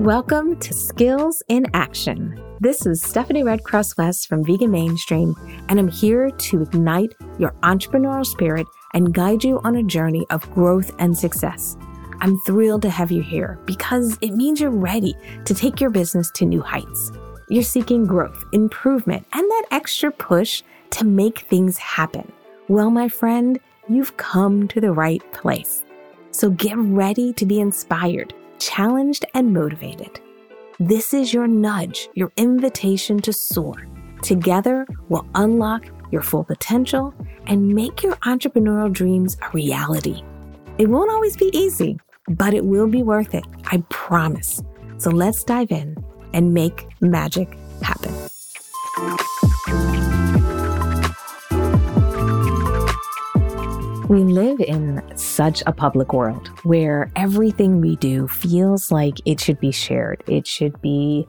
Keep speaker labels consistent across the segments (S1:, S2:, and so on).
S1: Welcome to Skills in Action. This is Stephanie Redcross West from Vegan Mainstream, and I'm here to ignite your entrepreneurial spirit and guide you on a journey of growth and success. I'm thrilled to have you here because it means you're ready to take your business to new heights. You're seeking growth, improvement, and that extra push to make things happen. Well, my friend, you've come to the right place. So get ready to be inspired, challenged, and motivated. This is your nudge, your invitation to soar. Together, we'll unlock your full potential and make your entrepreneurial dreams a reality. It won't always be easy, but it will be worth it. I promise. So let's dive in and make magic happen. We live in such a public world where everything we do feels like it should be shared. It should be,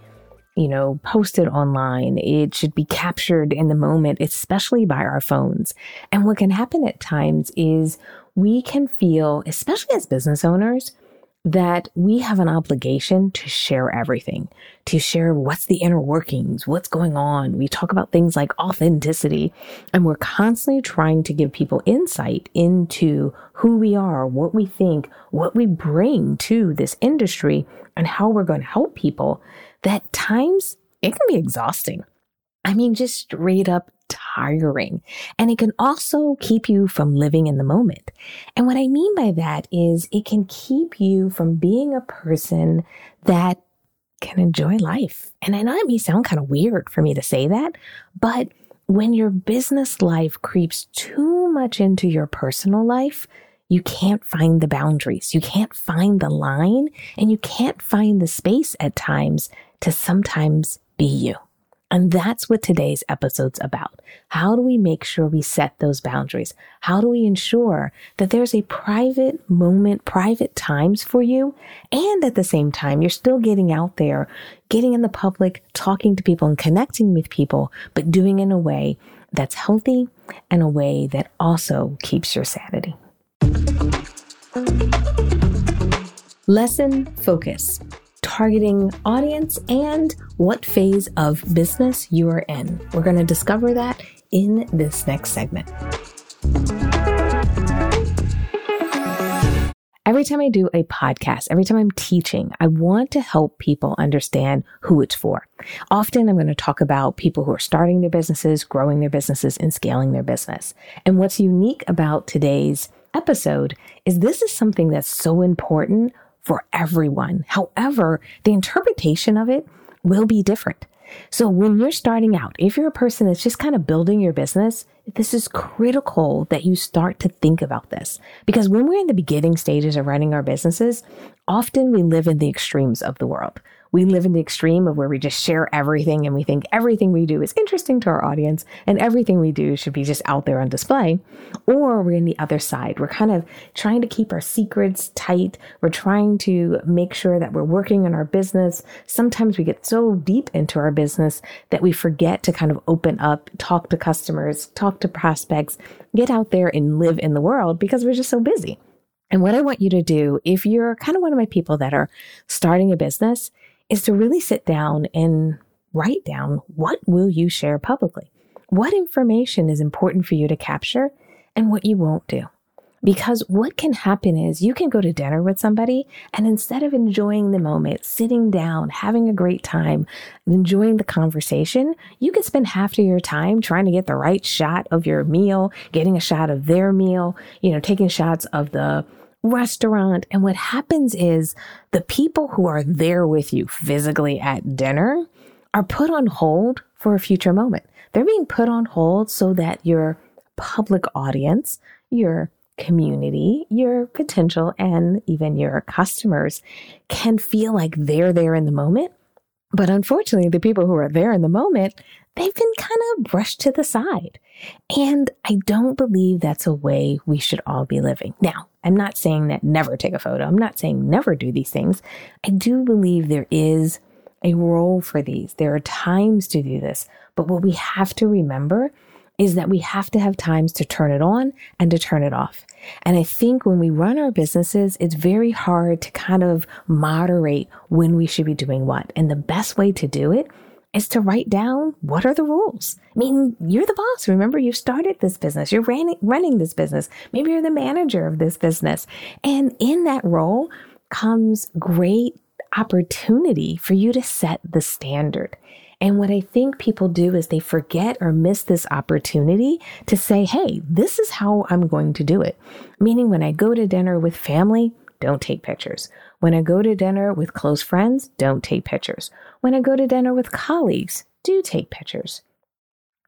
S1: you know, posted online. It should be captured in the moment, especially by our phones. And what can happen at times is we can feel, especially as business owners, that we have an obligation to share everything, to share what's the inner workings, what's going on. We talk about things like authenticity, and we're constantly trying to give people insight into who we are, what we think, what we bring to this industry, and how we're going to help people. That times it can be exhausting. I mean, just straight up tiring. And it can also keep you from living in the moment. And what I mean by that is it can keep you from being a person that can enjoy life. And I know it may sound kind of weird for me to say that, but when your business life creeps too much into your personal life, you can't find the boundaries. You can't find the line and you can't find the space at times to sometimes be you. And that's what today's episode's about. How do we make sure we set those boundaries? How do we ensure that there's a private moment, private times for you? And at the same time, you're still getting out there, getting in the public, talking to people and connecting with people, but doing it in a way that's healthy and a way that also keeps your sanity. Lesson focus targeting audience and what phase of business you are in. We're going to discover that in this next segment. Every time I do a podcast, every time I'm teaching, I want to help people understand who it's for. Often I'm going to talk about people who are starting their businesses, growing their businesses, and scaling their business. And what's unique about today's episode is this is something that's so important for everyone. However, the interpretation of it will be different. So when you're starting out, if you're a person that's just kind of building your business, this is critical that you start to think about this because when we're in the beginning stages of running our businesses, often we live in the extremes of the world we live in the extreme of where we just share everything and we think everything we do is interesting to our audience and everything we do should be just out there on display. Or we're in the other side. We're kind of trying to keep our secrets tight. We're trying to make sure that we're working on our business. Sometimes we get so deep into our business that we forget to kind of open up, talk to customers, talk to prospects, get out there and live in the world because we're just so busy. And what I want you to do, if you're kind of one of my people that are starting a business, is to really sit down and write down what will you share publicly? What information is important for you to capture and what you won't do? Because what can happen is you can go to dinner with somebody and instead of enjoying the moment, sitting down, having a great time, enjoying the conversation, you can spend half of your time trying to get the right shot of your meal, getting a shot of their meal, you know, taking shots of the restaurant. And what happens is the people who are there with you physically at dinner are put on hold for a future moment. They're being put on hold so that your public audience, your community, your potential, and even your customers can feel like they're there in the moment. But unfortunately, the people who are there in the moment, they've been kind of brushed to the side. And I don't believe that's a way we should all be living. Now, I'm not saying that never take a photo. I'm not saying never do these things. I do believe there is a role for these. There are times to do this. But what we have to remember is that we have to have times to turn it on and to turn it off. And I think when we run our businesses, it's very hard to kind of moderate when we should be doing what. And the best way to do it is to write down what are the rules. I mean, you're the boss. Remember, you started this business. You're running, running this business. Maybe you're the manager of this business. And in that role comes great opportunity for you to set the standard. And what I think people do is they forget or miss this opportunity to say, Hey, this is how I'm going to do it. Meaning when I go to dinner with family, don't take pictures. When I go to dinner with close friends, don't take pictures. When I go to dinner with colleagues, do take pictures.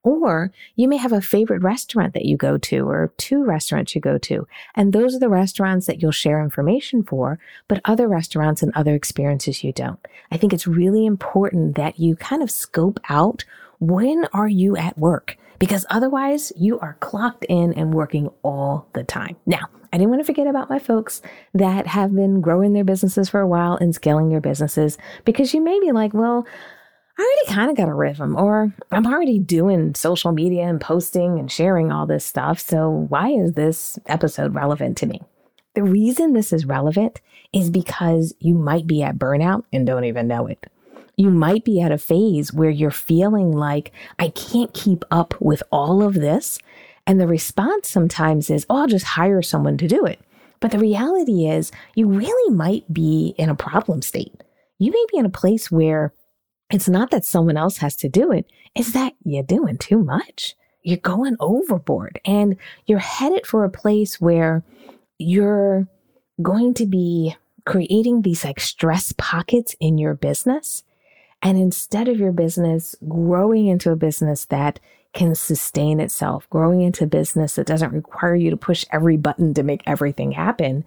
S1: Or you may have a favorite restaurant that you go to or two restaurants you go to. And those are the restaurants that you'll share information for, but other restaurants and other experiences you don't. I think it's really important that you kind of scope out when are you at work? Because otherwise you are clocked in and working all the time. Now, I didn't want to forget about my folks that have been growing their businesses for a while and scaling their businesses because you may be like, well, I already kind of got a rhythm, or I'm already doing social media and posting and sharing all this stuff. So why is this episode relevant to me? The reason this is relevant is because you might be at burnout and don't even know it. You might be at a phase where you're feeling like, I can't keep up with all of this. And the response sometimes is, oh, I'll just hire someone to do it. But the reality is, you really might be in a problem state. You may be in a place where it's not that someone else has to do it, it's that you're doing too much. You're going overboard and you're headed for a place where you're going to be creating these like stress pockets in your business. And instead of your business growing into a business that can sustain itself, growing into a business that doesn't require you to push every button to make everything happen,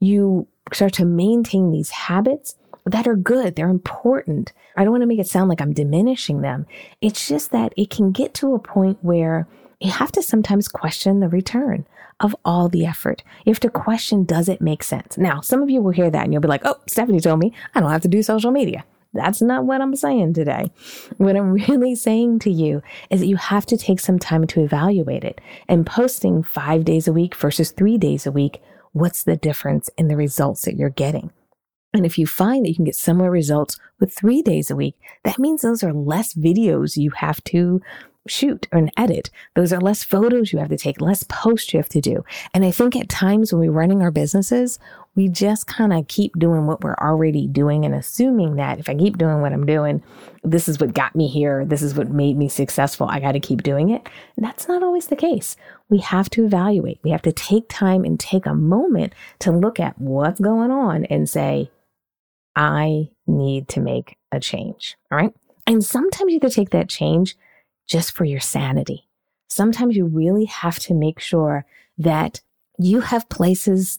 S1: you start to maintain these habits that are good. They're important. I don't want to make it sound like I'm diminishing them. It's just that it can get to a point where you have to sometimes question the return of all the effort. You have to question, does it make sense? Now, some of you will hear that and you'll be like, oh, Stephanie told me I don't have to do social media. That's not what I'm saying today. What I'm really saying to you is that you have to take some time to evaluate it. And posting five days a week versus three days a week, what's the difference in the results that you're getting? And if you find that you can get similar results with three days a week, that means those are less videos you have to shoot and edit. Those are less photos you have to take, less posts you have to do. And I think at times when we're running our businesses, we just kind of keep doing what we're already doing and assuming that if I keep doing what I'm doing, this is what got me here. This is what made me successful. I got to keep doing it. And that's not always the case. We have to evaluate. We have to take time and take a moment to look at what's going on and say, I need to make a change. All right. And sometimes you have to take that change just for your sanity. Sometimes you really have to make sure that you have places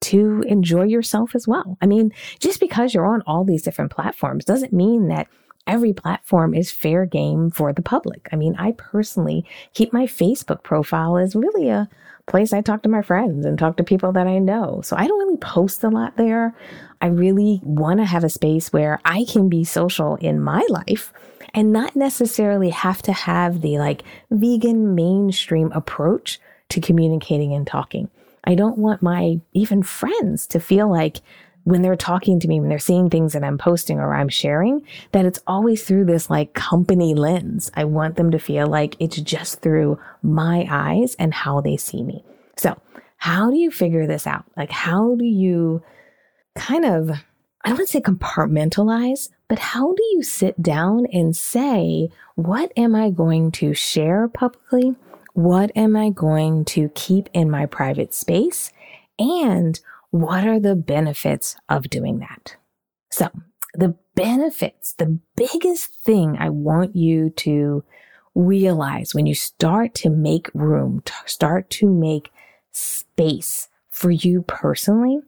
S1: to enjoy yourself as well. I mean, just because you're on all these different platforms doesn't mean that every platform is fair game for the public. I mean, I personally keep my Facebook profile as really a place I talk to my friends and talk to people that I know. So I don't really post a lot there. I really want to have a space where I can be social in my life and not necessarily have to have the like vegan mainstream approach to communicating and talking. I don't want my even friends to feel like when they're talking to me, when they're seeing things that I'm posting or I'm sharing, that it's always through this like company lens. I want them to feel like it's just through my eyes and how they see me. So, how do you figure this out? Like, how do you kind of, I don't want to say compartmentalize, but how do you sit down and say, what am I going to share publicly? What am I going to keep in my private space? And what are the benefits of doing that? So the benefits, the biggest thing I want you to realize when you start to make room, start to make space for you personally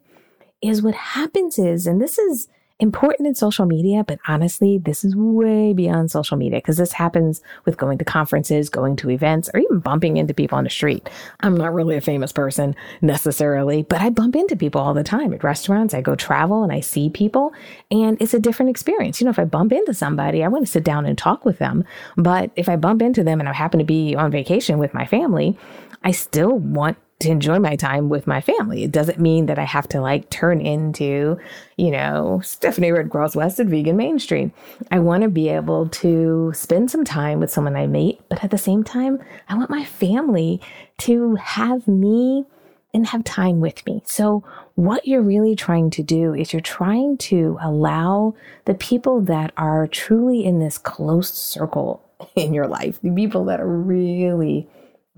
S1: is what happens is, and this is important in social media, but honestly, this is way beyond social media because this happens with going to conferences, going to events, or even bumping into people on the street. I'm not really a famous person necessarily, but I bump into people all the time at restaurants. I go travel and I see people, and it's a different experience. You know, if I bump into somebody, I want to sit down and talk with them. But if I bump into them and I happen to be on vacation with my family, I still want to enjoy my time with my family. It doesn't mean that I have to like turn into, you know, Stephanie Redcross West at Vegan Mainstream. I want to be able to spend some time with someone I meet, but at the same time, I want my family to have me and have time with me. So, what you're really trying to do is you're trying to allow the people that are truly in this close circle in your life, the people that are really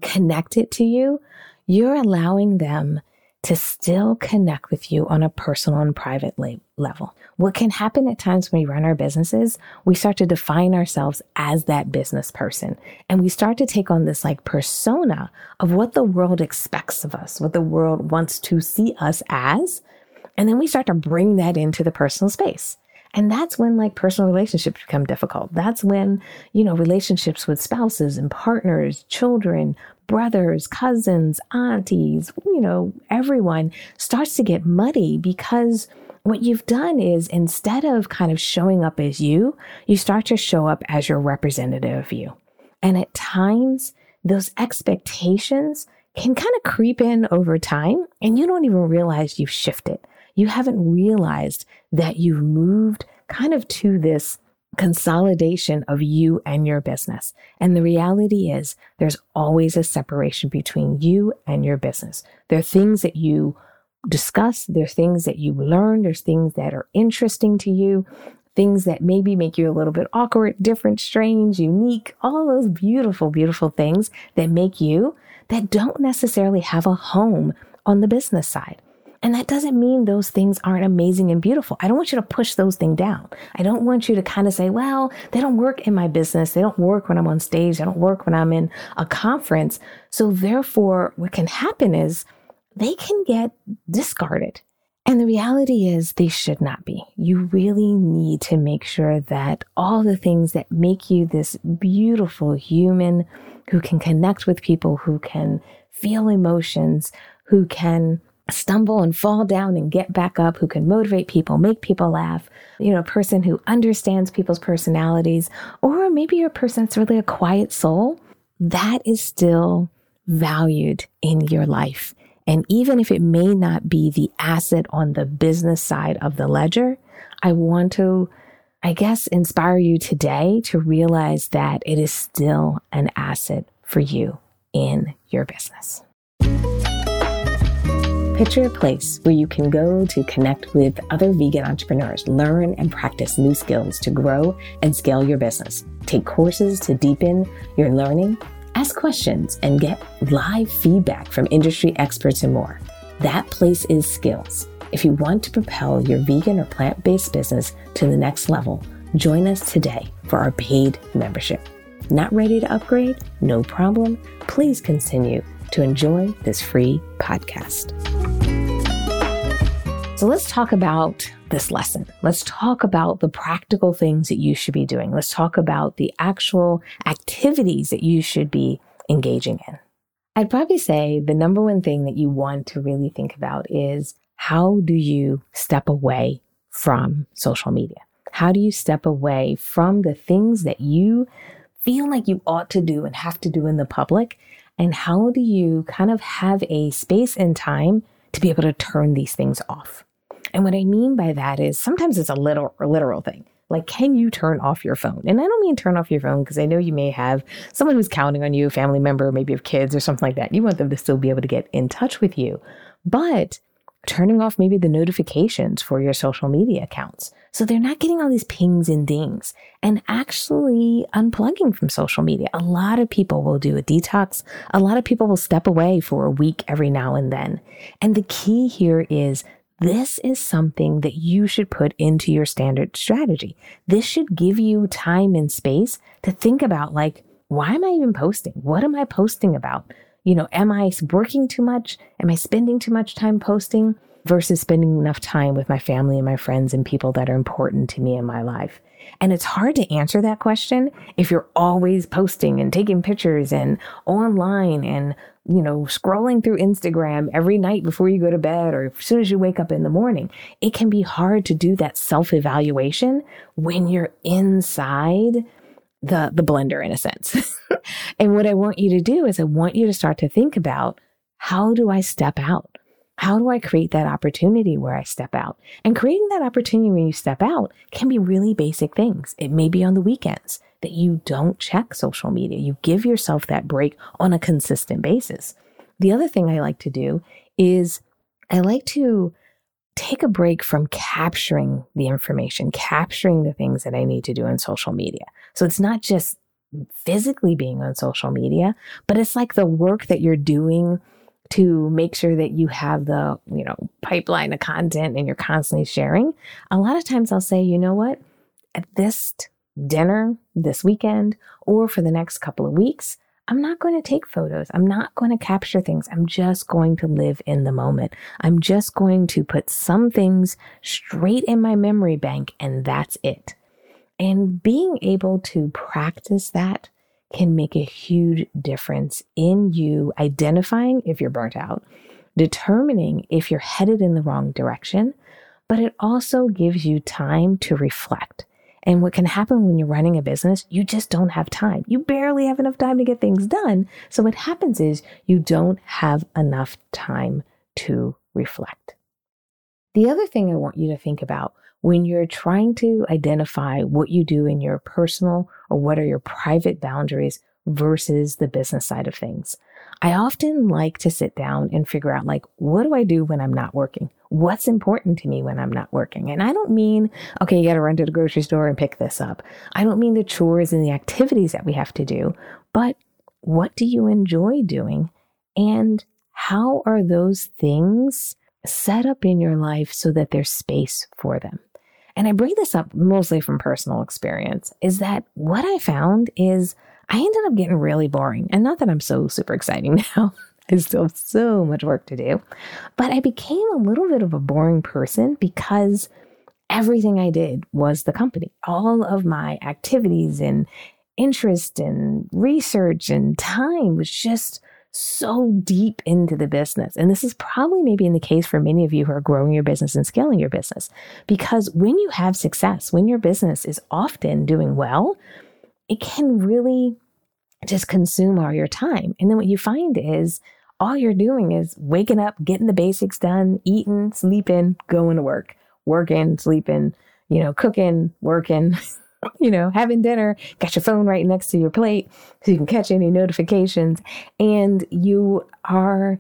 S1: connected to you, you're allowing them to still connect with you on a personal and private la- level. What can happen at times when we run our businesses, we start to define ourselves as that business person. And we start to take on this like persona of what the world expects of us, what the world wants to see us as. And then we start to bring that into the personal space. And that's when like personal relationships become difficult. That's when, you know, relationships with spouses and partners, children, brothers, cousins, aunties, you know, everyone starts to get muddy because what you've done is instead of kind of showing up as you, you start to show up as your representative of you. And at times, those expectations can kind of creep in over time and you don't even realize you've shifted. You haven't realized that you've moved kind of to this consolidation of you and your business. And the reality is there's always a separation between you and your business. There are things that you discuss, there are things that you learn, there's things that are interesting to you, things that maybe make you a little bit awkward, different, strange, unique, all those beautiful, beautiful things that make you that don't necessarily have a home on the business side. And that doesn't mean those things aren't amazing and beautiful. I don't want you to push those things down. I don't want you to kind of say, well, they don't work in my business. They don't work when I'm on stage. They don't work when I'm in a conference. So therefore, what can happen is they can get discarded. And the reality is they should not be. You really need to make sure that all the things that make you this beautiful human who can connect with people, who can feel emotions, who can stumble and fall down and get back up, who can motivate people, make people laugh, you know, a person who understands people's personalities, or maybe you're a person that's really a quiet soul, that is still valued in your life. And even if it may not be the asset on the business side of the ledger, I want to, I guess, inspire you today to realize that it is still an asset for you in your business. Picture a place where you can go to connect with other vegan entrepreneurs, learn and practice new skills to grow and scale your business, take courses to deepen your learning, ask questions, and get live feedback from industry experts and more. That place is Skills. If you want to propel your vegan or plant based business to the next level, join us today for our paid membership. Not ready to upgrade? No problem. Please continue to enjoy this free podcast. So let's talk about this lesson. Let's talk about the practical things that you should be doing. Let's talk about the actual activities that you should be engaging in. I'd probably say the number one thing that you want to really think about is how do you step away from social media? How do you step away from the things that you feel like you ought to do and have to do in the public and how do you kind of have a space and time to be able to turn these things off? And what I mean by that is sometimes it's a literal, literal thing. Like, can you turn off your phone? And I don't mean turn off your phone because I know you may have someone who's counting on you, a family member, maybe of kids or something like that. You want them to still be able to get in touch with you. But turning off maybe the notifications for your social media accounts. So they're not getting all these pings and dings and actually unplugging from social media. A lot of people will do a detox. A lot of people will step away for a week every now and then. And the key here is this is something that you should put into your standard strategy. This should give you time and space to think about like, why am I even posting? What am I posting about? You know, am I working too much? Am I spending too much time posting? versus spending enough time with my family and my friends and people that are important to me in my life? And it's hard to answer that question if you're always posting and taking pictures and online and, you know, scrolling through Instagram every night before you go to bed or as soon as you wake up in the morning. It can be hard to do that self evaluation when you're inside the, the blender in a sense. and what I want you to do is I want you to start to think about how do I step out? How do I create that opportunity where I step out? And creating that opportunity when you step out can be really basic things. It may be on the weekends that you don't check social media. You give yourself that break on a consistent basis. The other thing I like to do is I like to take a break from capturing the information, capturing the things that I need to do in social media. So it's not just physically being on social media, but it's like the work that you're doing to make sure that you have the, you know, pipeline of content and you're constantly sharing. A lot of times I'll say, you know what? At this dinner this weekend or for the next couple of weeks, I'm not going to take photos. I'm not going to capture things. I'm just going to live in the moment. I'm just going to put some things straight in my memory bank and that's it. And being able to practice that can make a huge difference in you identifying if you're burnt out, determining if you're headed in the wrong direction, but it also gives you time to reflect. And what can happen when you're running a business, you just don't have time. You barely have enough time to get things done. So what happens is you don't have enough time to reflect. The other thing I want you to think about when you're trying to identify what you do in your personal or what are your private boundaries versus the business side of things. I often like to sit down and figure out like, what do I do when I'm not working? What's important to me when I'm not working? And I don't mean, okay, you got to run to the grocery store and pick this up. I don't mean the chores and the activities that we have to do, but what do you enjoy doing? And how are those things set up in your life so that there's space for them? and I bring this up mostly from personal experience, is that what I found is I ended up getting really boring. And not that I'm so super exciting now. I still have so much work to do. But I became a little bit of a boring person because everything I did was the company. All of my activities and interest and research and time was just so deep into the business. And this is probably maybe in the case for many of you who are growing your business and scaling your business. Because when you have success, when your business is often doing well, it can really just consume all your time. And then what you find is all you're doing is waking up, getting the basics done, eating, sleeping, going to work, working, sleeping, you know, cooking, working. you know, having dinner, got your phone right next to your plate so you can catch any notifications. And you are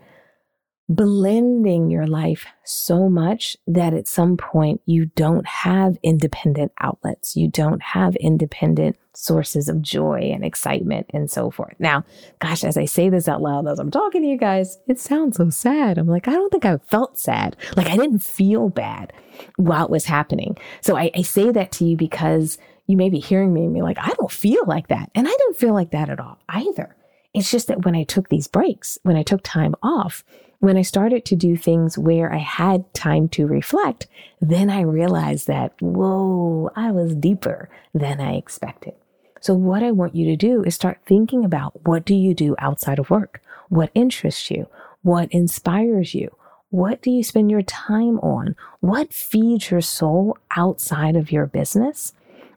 S1: blending your life so much that at some point you don't have independent outlets. You don't have independent sources of joy and excitement and so forth. Now, gosh, as I say this out loud, as I'm talking to you guys, it sounds so sad. I'm like, I don't think I felt sad. Like I didn't feel bad while it was happening. So I, I say that to you because you may be hearing me and be like, I don't feel like that. And I don't feel like that at all either. It's just that when I took these breaks, when I took time off, when I started to do things where I had time to reflect, then I realized that, whoa, I was deeper than I expected. So what I want you to do is start thinking about what do you do outside of work? What interests you? What inspires you? What do you spend your time on? What feeds your soul outside of your business?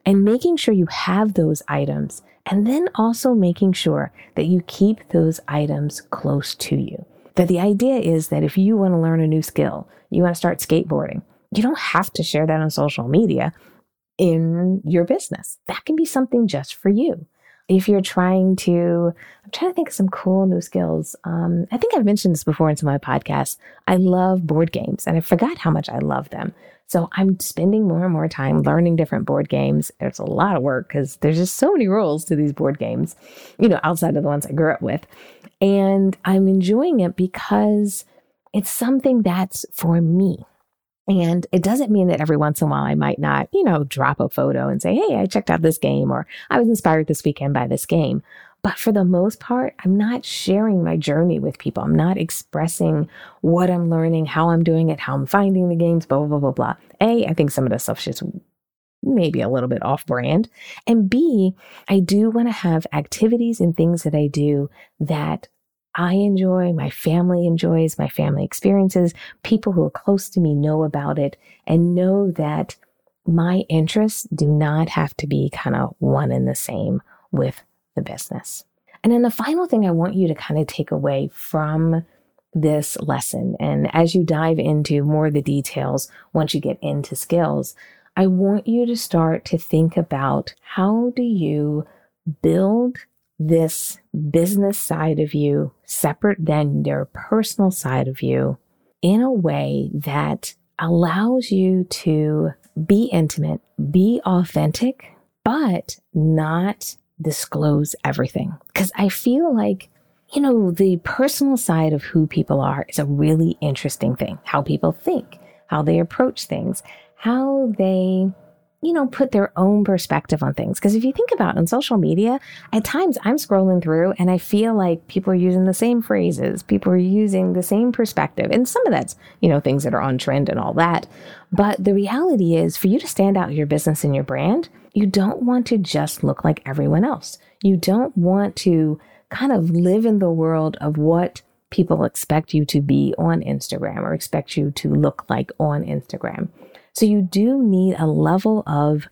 S1: and making sure you have those items and then also making sure that you keep those items close to you. That the idea is that if you want to learn a new skill, you want to start skateboarding, you don't have to share that on social media in your business. That can be something just for you. If you're trying to, I'm trying to think of some cool new skills. Um, I think I've mentioned this before in some of my podcasts. I love board games and I forgot how much I love them. So I'm spending more and more time learning different board games. It's a lot of work because there's just so many rules to these board games, you know, outside of the ones I grew up with. And I'm enjoying it because it's something that's for me. And it doesn't mean that every once in a while I might not, you know, drop a photo and say, Hey, I checked out this game or I was inspired this weekend by this game. But for the most part, I'm not sharing my journey with people. I'm not expressing what I'm learning, how I'm doing it, how I'm finding the games, blah, blah, blah, blah, blah. A, I think some of the stuff's just maybe a little bit off brand. And B, I do want to have activities and things that I do that I enjoy, my family enjoys, my family experiences, people who are close to me know about it and know that my interests do not have to be kind of one and the same with the business. And then the final thing I want you to kind of take away from this lesson, and as you dive into more of the details once you get into skills, I want you to start to think about how do you build this business side of you separate than your personal side of you in a way that allows you to be intimate, be authentic, but not disclose everything. Because I feel like, you know, the personal side of who people are is a really interesting thing. How people think, how they approach things, how they you know, put their own perspective on things. Because if you think about it, on social media, at times I'm scrolling through and I feel like people are using the same phrases, people are using the same perspective. And some of that's, you know, things that are on trend and all that. But the reality is for you to stand out your business and your brand, you don't want to just look like everyone else. You don't want to kind of live in the world of what people expect you to be on Instagram or expect you to look like on Instagram. So you do need a level of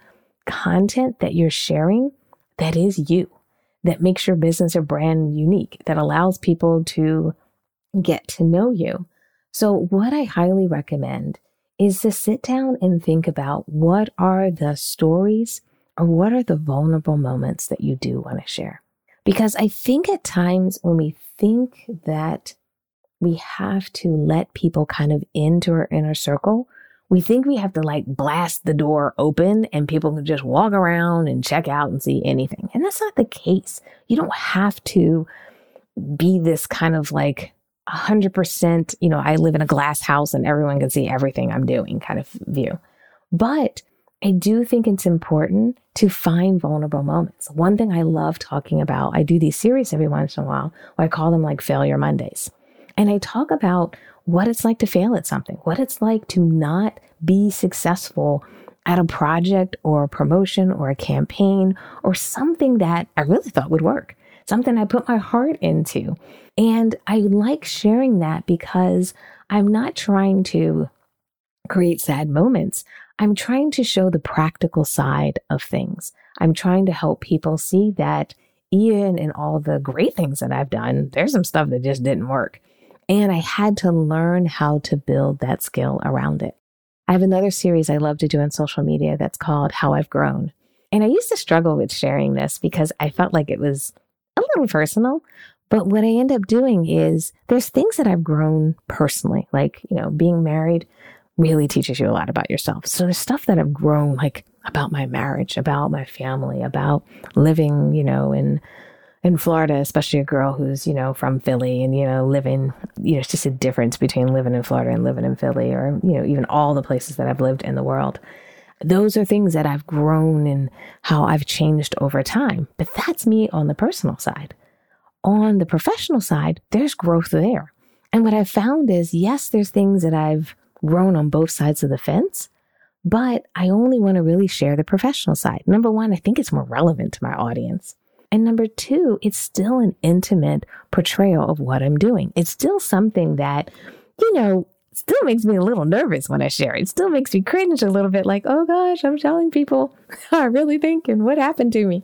S1: content that you're sharing that is you, that makes your business or brand unique, that allows people to get to know you. So what I highly recommend is to sit down and think about what are the stories or what are the vulnerable moments that you do want to share. Because I think at times when we think that we have to let people kind of into our inner circle, we think we have to like blast the door open and people can just walk around and check out and see anything. And that's not the case. You don't have to be this kind of like a hundred percent, you know, I live in a glass house and everyone can see everything I'm doing kind of view. But I do think it's important to find vulnerable moments. One thing I love talking about, I do these series every once in a while, I call them like failure Mondays. And I talk about what it's like to fail at something, what it's like to not be successful at a project or a promotion or a campaign or something that I really thought would work, something I put my heart into. And I like sharing that because I'm not trying to create sad moments. I'm trying to show the practical side of things. I'm trying to help people see that even in all the great things that I've done, there's some stuff that just didn't work. And I had to learn how to build that skill around it. I have another series I love to do on social media that's called How I've Grown. And I used to struggle with sharing this because I felt like it was a little personal. But what I end up doing is there's things that I've grown personally, like, you know, being married really teaches you a lot about yourself. So there's stuff that I've grown, like about my marriage, about my family, about living, you know, in in Florida, especially a girl who's, you know, from Philly and, you know, living, you know, it's just a difference between living in Florida and living in Philly or, you know, even all the places that I've lived in the world. Those are things that I've grown and how I've changed over time. But that's me on the personal side. On the professional side, there's growth there. And what I've found is, yes, there's things that I've grown on both sides of the fence, but I only want to really share the professional side. Number one, I think it's more relevant to my audience. And number two, it's still an intimate portrayal of what I'm doing. It's still something that, you know, still makes me a little nervous when I share it. Still makes me cringe a little bit like, oh gosh, I'm telling people how I really think and what happened to me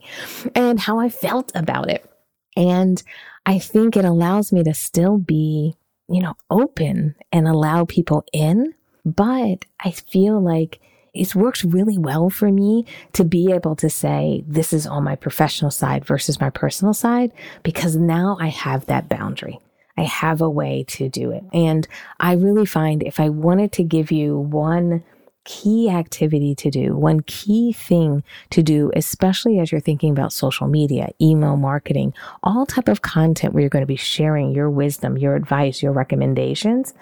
S1: and how I felt about it. And I think it allows me to still be, you know, open and allow people in. But I feel like it's worked really well for me to be able to say, this is on my professional side versus my personal side, because now I have that boundary. I have a way to do it. And I really find if I wanted to give you one key activity to do, one key thing to do, especially as you're thinking about social media, email marketing, all type of content where you're going to be sharing your wisdom, your advice, your recommendations,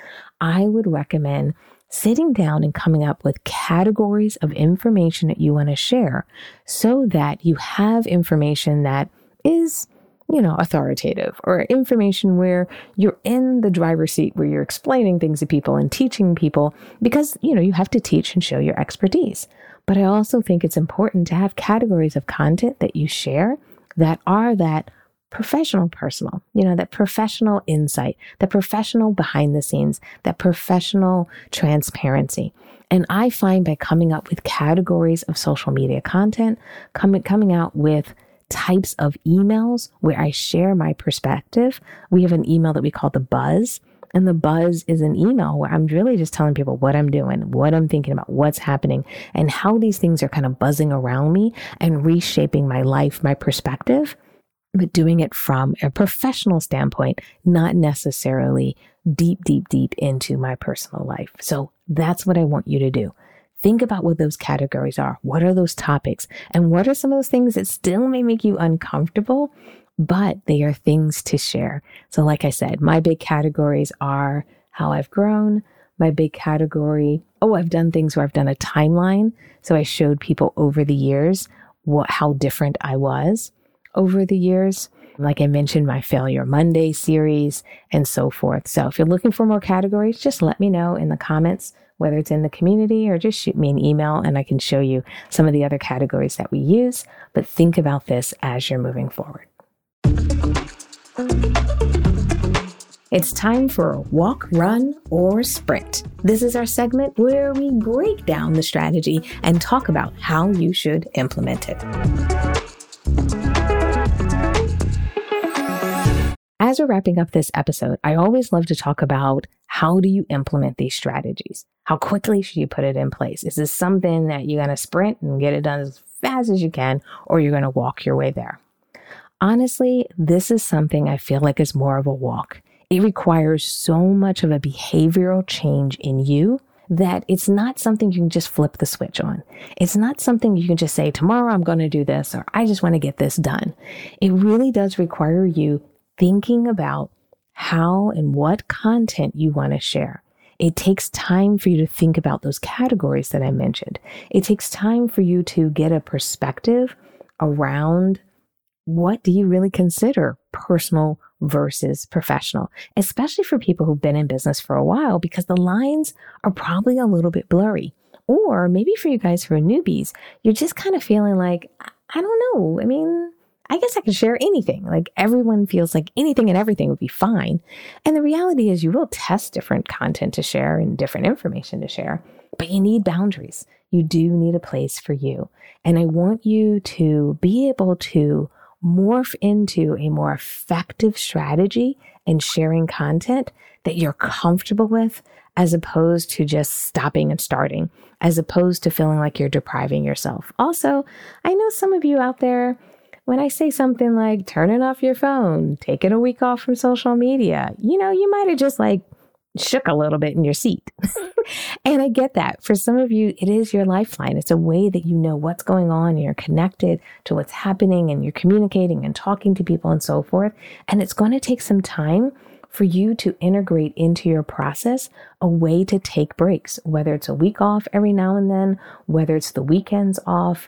S1: I would recommend sitting down and coming up with categories of information that you want to share so that you have information that is you know, authoritative or information where you're in the driver's seat where you're explaining things to people and teaching people because, you know, you have to teach and show your expertise. But I also think it's important to have categories of content that you share that are that professional personal, you know, that professional insight, the professional behind the scenes, that professional transparency. And I find by coming up with categories of social media content, coming, coming out with types of emails where I share my perspective. We have an email that we call the buzz. And the buzz is an email where I'm really just telling people what I'm doing, what I'm thinking about, what's happening, and how these things are kind of buzzing around me and reshaping my life, my perspective, but doing it from a professional standpoint, not necessarily deep, deep, deep into my personal life. So that's what I want you to do. Think about what those categories are. What are those topics? And what are some of those things that still may make you uncomfortable, but they are things to share? So, like I said, my big categories are how I've grown. My big category, oh, I've done things where I've done a timeline. So I showed people over the years what, how different I was over the years. Like I mentioned, my Failure Monday series and so forth. So if you're looking for more categories, just let me know in the comments whether it's in the community or just shoot me an email and I can show you some of the other categories that we use. But think about this as you're moving forward. It's time for a walk, run, or sprint. This is our segment where we break down the strategy and talk about how you should implement it. As we're wrapping up this episode, I always love to talk about how do you implement these strategies? How quickly should you put it in place? Is this something that you're going to sprint and get it done as fast as you can, or you're going to walk your way there? Honestly, this is something I feel like is more of a walk. It requires so much of a behavioral change in you that it's not something you can just flip the switch on. It's not something you can just say, tomorrow I'm going to do this, or I just want to get this done. It really does require you thinking about how and what content you want to share. It takes time for you to think about those categories that I mentioned. It takes time for you to get a perspective around what do you really consider personal versus professional, especially for people who've been in business for a while, because the lines are probably a little bit blurry. Or maybe for you guys who are newbies, you're just kind of feeling like, I don't know. I mean, I guess I can share anything. Like everyone feels like anything and everything would be fine. And the reality is, you will test different content to share and different information to share, but you need boundaries. You do need a place for you. And I want you to be able to morph into a more effective strategy in sharing content that you're comfortable with as opposed to just stopping and starting, as opposed to feeling like you're depriving yourself. Also, I know some of you out there when I say something like turning off your phone, taking a week off from social media, you know, you might have just like shook a little bit in your seat. and I get that. For some of you, it is your lifeline. It's a way that you know what's going on you're connected to what's happening and you're communicating and talking to people and so forth. And it's going to take some time for you to integrate into your process a way to take breaks, whether it's a week off every now and then, whether it's the weekends off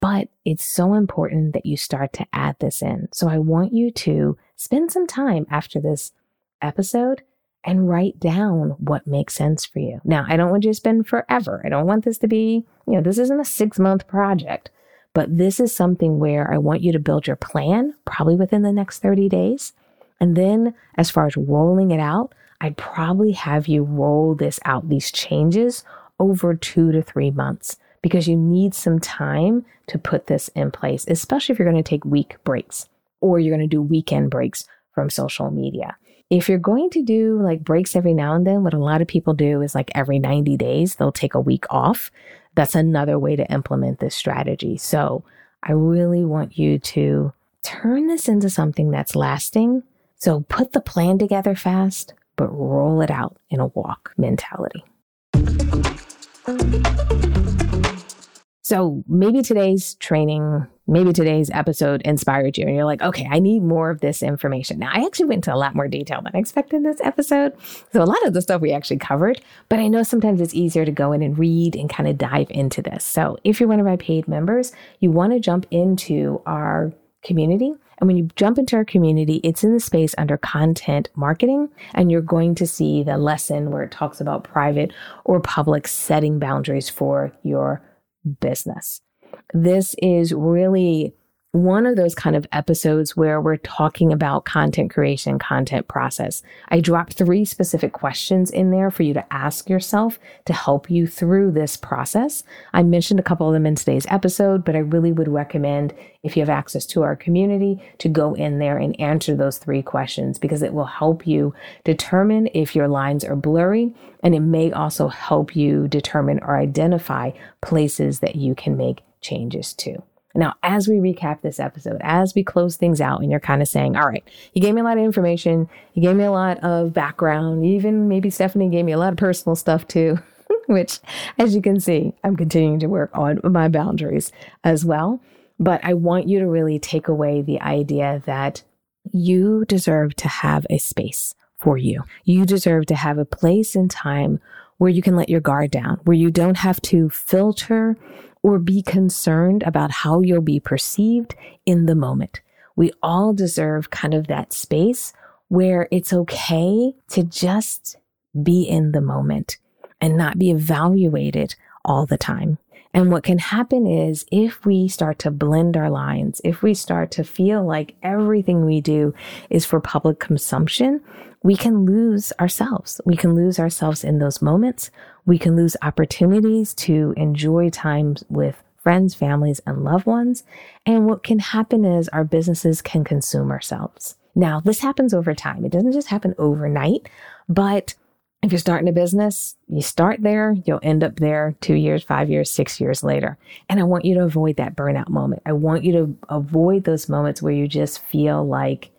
S1: but it's so important that you start to add this in. So I want you to spend some time after this episode and write down what makes sense for you. Now, I don't want you to spend forever. I don't want this to be, you know, this isn't a six month project, but this is something where I want you to build your plan probably within the next 30 days. And then as far as rolling it out, I'd probably have you roll this out, these changes over two to three months because you need some time to put this in place, especially if you're going to take week breaks or you're going to do weekend breaks from social media. If you're going to do like breaks every now and then, what a lot of people do is like every 90 days, they'll take a week off. That's another way to implement this strategy. So I really want you to turn this into something that's lasting. So put the plan together fast, but roll it out in a walk mentality. So maybe today's training, maybe today's episode inspired you and you're like, okay, I need more of this information. Now, I actually went into a lot more detail than I expected in this episode. So a lot of the stuff we actually covered, but I know sometimes it's easier to go in and read and kind of dive into this. So if you're one of my paid members, you want to jump into our community And when you jump into our community, it's in the space under content marketing, and you're going to see the lesson where it talks about private or public setting boundaries for your business. This is really one of those kind of episodes where we're talking about content creation, content process. I dropped three specific questions in there for you to ask yourself to help you through this process. I mentioned a couple of them in today's episode, but I really would recommend if you have access to our community to go in there and answer those three questions because it will help you determine if your lines are blurry and it may also help you determine or identify places that you can make changes to. Now, as we recap this episode, as we close things out, and you're kind of saying, all right, you gave me a lot of information, you gave me a lot of background, even maybe Stephanie gave me a lot of personal stuff too, which, as you can see, I'm continuing to work on my boundaries as well. But I want you to really take away the idea that you deserve to have a space for you. You deserve to have a place and time where you can let your guard down, where you don't have to filter or be concerned about how you'll be perceived in the moment. We all deserve kind of that space where it's okay to just be in the moment and not be evaluated all the time. And what can happen is if we start to blend our lines, if we start to feel like everything we do is for public consumption, we can lose ourselves. We can lose ourselves in those moments. We can lose opportunities to enjoy times with friends, families, and loved ones. And what can happen is our businesses can consume ourselves. Now, this happens over time. It doesn't just happen overnight, but if you're starting a business, you start there, you'll end up there two years, five years, six years later. And I want you to avoid that burnout moment. I want you to avoid those moments where you just feel like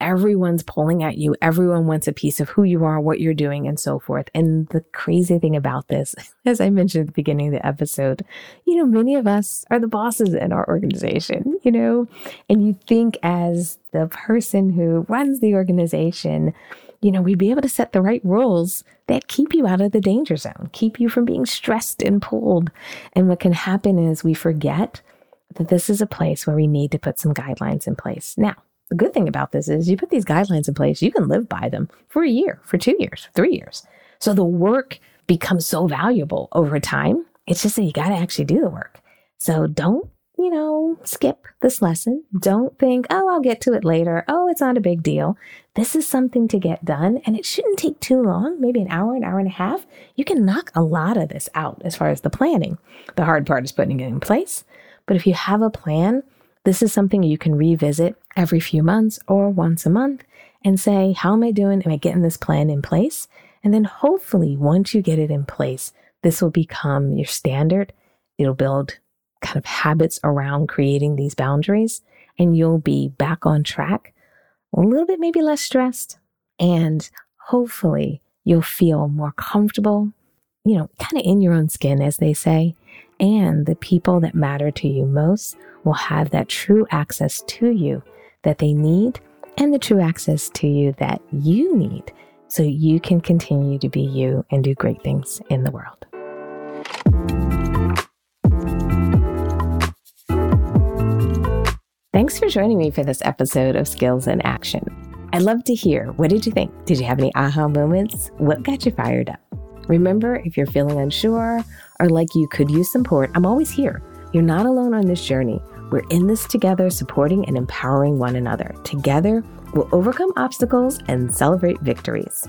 S1: everyone's pulling at you. Everyone wants a piece of who you are, what you're doing, and so forth. And the crazy thing about this, as I mentioned at the beginning of the episode, you know, many of us are the bosses in our organization, you know, and you think as the person who runs the organization, you know, we'd be able to set the right rules that keep you out of the danger zone, keep you from being stressed and pulled. And what can happen is we forget that this is a place where we need to put some guidelines in place. Now, the good thing about this is you put these guidelines in place, you can live by them for a year, for two years, three years. So the work becomes so valuable over time. It's just that you got to actually do the work. So don't, you know, skip this lesson. Don't think, oh, I'll get to it later. Oh, it's not a big deal. This is something to get done and it shouldn't take too long, maybe an hour, an hour and a half. You can knock a lot of this out as far as the planning. The hard part is putting it in place. But if you have a plan, this is something you can revisit every few months or once a month and say, How am I doing? Am I getting this plan in place? And then hopefully, once you get it in place, this will become your standard. It'll build kind of habits around creating these boundaries, and you'll be back on track, a little bit maybe less stressed, and hopefully, you'll feel more comfortable, you know, kind of in your own skin, as they say, and the people that matter to you most will have that true access to you that they need and the true access to you that you need so you can continue to be you and do great things in the world. Thanks for joining me for this episode of Skills in Action. I'd love to hear what did you think? Did you have any aha moments? What got you fired up? Remember, if you're feeling unsure or like you could use support, I'm always here. You're not alone on this journey. We're in this together, supporting and empowering one another. Together, we'll overcome obstacles and celebrate victories.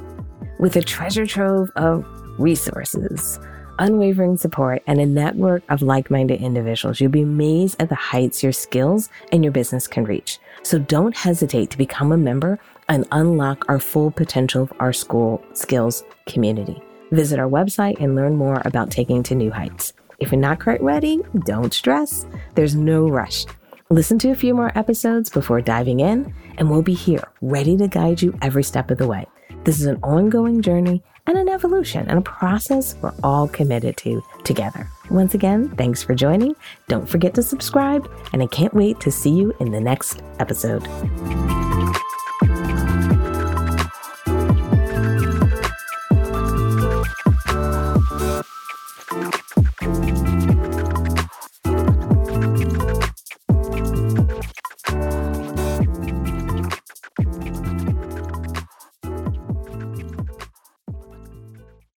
S1: With a treasure trove of resources, unwavering support, and a network of like minded individuals, you'll be amazed at the heights your skills and your business can reach. So don't hesitate to become a member and unlock our full potential of our school skills community. Visit our website and learn more about taking to new heights. If you're not quite ready, don't stress. There's no rush. Listen to a few more episodes before diving in, and we'll be here, ready to guide you every step of the way. This is an ongoing journey and an evolution and a process we're all committed to together. Once again, thanks for joining. Don't forget to subscribe, and I can't wait to see you in the next episode.